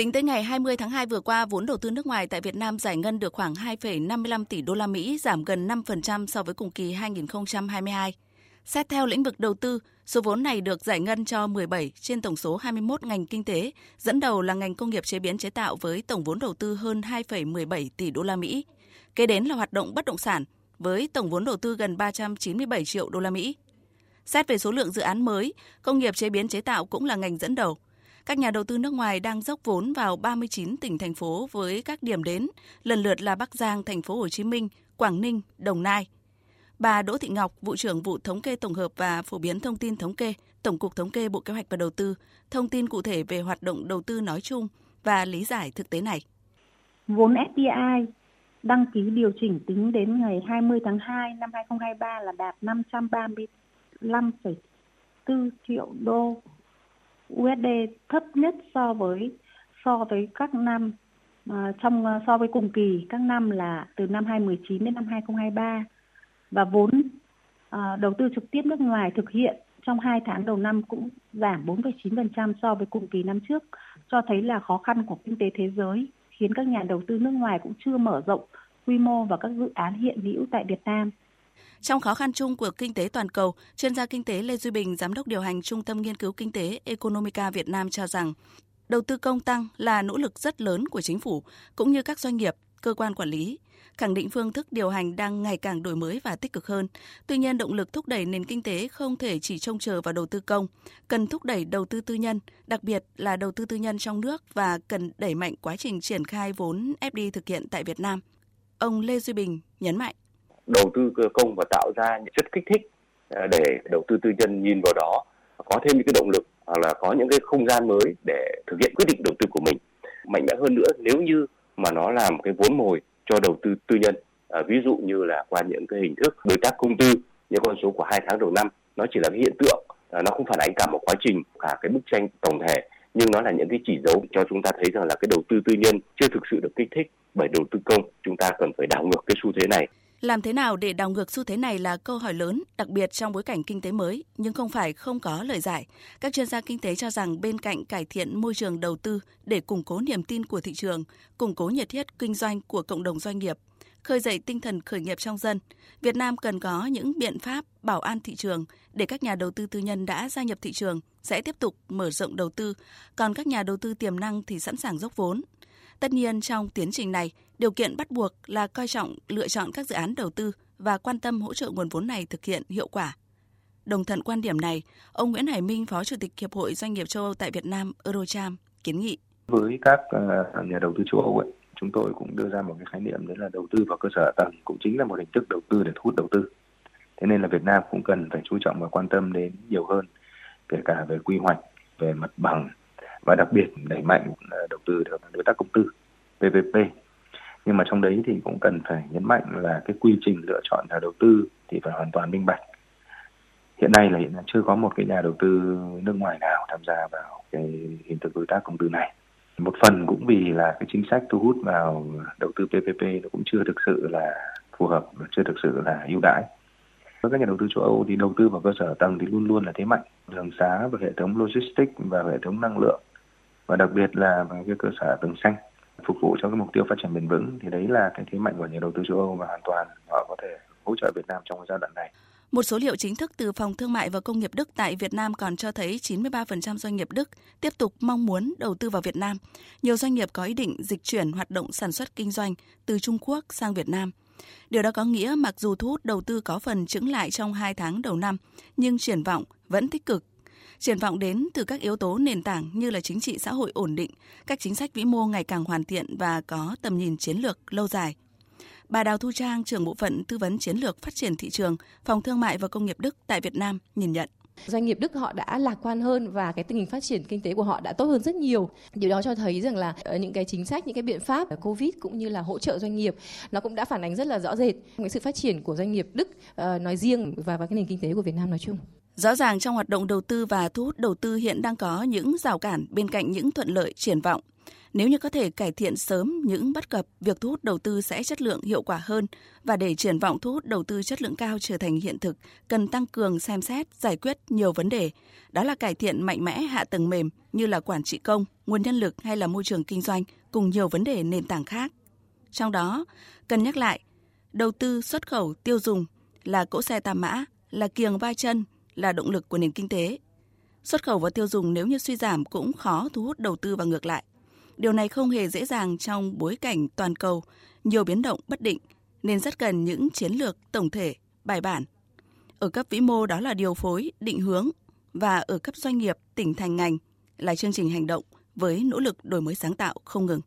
Tính tới ngày 20 tháng 2 vừa qua, vốn đầu tư nước ngoài tại Việt Nam giải ngân được khoảng 2,55 tỷ đô la Mỹ, giảm gần 5% so với cùng kỳ 2022. Xét theo lĩnh vực đầu tư, số vốn này được giải ngân cho 17 trên tổng số 21 ngành kinh tế, dẫn đầu là ngành công nghiệp chế biến chế tạo với tổng vốn đầu tư hơn 2,17 tỷ đô la Mỹ. Kế đến là hoạt động bất động sản với tổng vốn đầu tư gần 397 triệu đô la Mỹ. Xét về số lượng dự án mới, công nghiệp chế biến chế tạo cũng là ngành dẫn đầu. Các nhà đầu tư nước ngoài đang dốc vốn vào 39 tỉnh thành phố với các điểm đến lần lượt là Bắc Giang, thành phố Hồ Chí Minh, Quảng Ninh, Đồng Nai. Bà Đỗ Thị Ngọc, vụ trưởng vụ thống kê tổng hợp và phổ biến thông tin thống kê, Tổng cục Thống kê Bộ Kế hoạch và Đầu tư, thông tin cụ thể về hoạt động đầu tư nói chung và lý giải thực tế này. Vốn FDI đăng ký điều chỉnh tính đến ngày 20 tháng 2 năm 2023 là đạt 535,4 triệu đô USD thấp nhất so với so với các năm uh, trong uh, so với cùng kỳ các năm là từ năm 2019 đến năm 2023 và vốn uh, đầu tư trực tiếp nước ngoài thực hiện trong 2 tháng đầu năm cũng giảm 4,9% so với cùng kỳ năm trước, cho thấy là khó khăn của kinh tế thế giới khiến các nhà đầu tư nước ngoài cũng chưa mở rộng quy mô và các dự án hiện hữu tại Việt Nam. Trong khó khăn chung của kinh tế toàn cầu, chuyên gia kinh tế Lê Duy Bình, giám đốc điều hành Trung tâm Nghiên cứu Kinh tế Economica Việt Nam cho rằng, đầu tư công tăng là nỗ lực rất lớn của chính phủ cũng như các doanh nghiệp, cơ quan quản lý, khẳng định phương thức điều hành đang ngày càng đổi mới và tích cực hơn. Tuy nhiên, động lực thúc đẩy nền kinh tế không thể chỉ trông chờ vào đầu tư công, cần thúc đẩy đầu tư tư nhân, đặc biệt là đầu tư tư nhân trong nước và cần đẩy mạnh quá trình triển khai vốn FDI thực hiện tại Việt Nam. Ông Lê Duy Bình nhấn mạnh đầu tư cơ công và tạo ra những chất kích thích à, để đầu tư tư nhân nhìn vào đó có thêm những cái động lực hoặc là có những cái không gian mới để thực hiện quyết định đầu tư của mình. Mạnh mẽ hơn nữa nếu như mà nó làm cái vốn mồi cho đầu tư tư nhân à, ví dụ như là qua những cái hình thức đối tác công tư những con số của hai tháng đầu năm nó chỉ là cái hiện tượng à, nó không phản ánh cả một quá trình cả cái bức tranh tổng thể nhưng nó là những cái chỉ dấu cho chúng ta thấy rằng là cái đầu tư tư nhân chưa thực sự được kích thích bởi đầu tư công chúng ta cần phải đảo ngược cái xu thế này làm thế nào để đảo ngược xu thế này là câu hỏi lớn, đặc biệt trong bối cảnh kinh tế mới, nhưng không phải không có lời giải. Các chuyên gia kinh tế cho rằng bên cạnh cải thiện môi trường đầu tư để củng cố niềm tin của thị trường, củng cố nhiệt huyết kinh doanh của cộng đồng doanh nghiệp, khơi dậy tinh thần khởi nghiệp trong dân, Việt Nam cần có những biện pháp bảo an thị trường để các nhà đầu tư tư nhân đã gia nhập thị trường sẽ tiếp tục mở rộng đầu tư, còn các nhà đầu tư tiềm năng thì sẵn sàng dốc vốn. Tất nhiên trong tiến trình này, điều kiện bắt buộc là coi trọng lựa chọn các dự án đầu tư và quan tâm hỗ trợ nguồn vốn này thực hiện hiệu quả. Đồng thuận quan điểm này, ông Nguyễn Hải Minh, Phó Chủ tịch Hiệp hội Doanh nghiệp châu Âu tại Việt Nam Eurocharm kiến nghị. Với các ờ, nhà đầu tư châu Âu ấy, chúng tôi cũng đưa ra một cái khái niệm đấy là đầu tư vào cơ sở hạ tầng cũng chính là một hình thức đầu tư để thu hút đầu tư. Thế nên là Việt Nam cũng cần phải chú trọng và quan tâm đến nhiều hơn kể cả về quy hoạch, về mặt bằng và đặc biệt đẩy mạnh ờ, đầu tư theo đối tác công tư PPP nhưng mà trong đấy thì cũng cần phải nhấn mạnh là cái quy trình lựa chọn nhà đầu tư thì phải hoàn toàn minh bạch. Hiện nay là hiện nay chưa có một cái nhà đầu tư nước ngoài nào tham gia vào cái hình thức đối tác công tư này. Một phần cũng vì là cái chính sách thu hút vào đầu tư PPP nó cũng chưa thực sự là phù hợp và chưa thực sự là ưu đãi. Với các nhà đầu tư châu Âu thì đầu tư vào cơ sở tầng thì luôn luôn là thế mạnh. Đường xá và hệ thống logistics và hệ thống năng lượng và đặc biệt là cái cơ sở tầng xanh phục vụ cho cái mục tiêu phát triển bền vững thì đấy là cái thế mạnh của nhà đầu tư châu Âu và hoàn toàn họ có thể hỗ trợ Việt Nam trong giai đoạn này. Một số liệu chính thức từ Phòng Thương mại và Công nghiệp Đức tại Việt Nam còn cho thấy 93% doanh nghiệp Đức tiếp tục mong muốn đầu tư vào Việt Nam. Nhiều doanh nghiệp có ý định dịch chuyển hoạt động sản xuất kinh doanh từ Trung Quốc sang Việt Nam. Điều đó có nghĩa mặc dù thu hút đầu tư có phần chững lại trong 2 tháng đầu năm, nhưng triển vọng vẫn tích cực triển vọng đến từ các yếu tố nền tảng như là chính trị xã hội ổn định, các chính sách vĩ mô ngày càng hoàn thiện và có tầm nhìn chiến lược lâu dài. Bà Đào Thu Trang, trưởng bộ phận tư vấn chiến lược phát triển thị trường, Phòng Thương mại và Công nghiệp Đức tại Việt Nam nhìn nhận doanh nghiệp Đức họ đã lạc quan hơn và cái tình hình phát triển kinh tế của họ đã tốt hơn rất nhiều. Điều đó cho thấy rằng là ờ, những cái chính sách, những cái biện pháp ờ, Covid cũng như là hỗ trợ doanh nghiệp nó cũng đã phản ánh rất là rõ rệt cái sự phát triển của doanh nghiệp Đức ờ, nói riêng và và cái nền kinh tế của Việt Nam nói chung. Rõ ràng trong hoạt động đầu tư và thu hút đầu tư hiện đang có những rào cản bên cạnh những thuận lợi triển vọng. Nếu như có thể cải thiện sớm những bất cập, việc thu hút đầu tư sẽ chất lượng hiệu quả hơn và để triển vọng thu hút đầu tư chất lượng cao trở thành hiện thực, cần tăng cường xem xét, giải quyết nhiều vấn đề. Đó là cải thiện mạnh mẽ hạ tầng mềm như là quản trị công, nguồn nhân lực hay là môi trường kinh doanh cùng nhiều vấn đề nền tảng khác. Trong đó, cần nhắc lại, đầu tư xuất khẩu tiêu dùng là cỗ xe tam mã, là kiềng vai chân, là động lực của nền kinh tế. Xuất khẩu và tiêu dùng nếu như suy giảm cũng khó thu hút đầu tư và ngược lại. Điều này không hề dễ dàng trong bối cảnh toàn cầu, nhiều biến động bất định, nên rất cần những chiến lược tổng thể, bài bản. Ở cấp vĩ mô đó là điều phối, định hướng và ở cấp doanh nghiệp, tỉnh thành ngành là chương trình hành động với nỗ lực đổi mới sáng tạo không ngừng.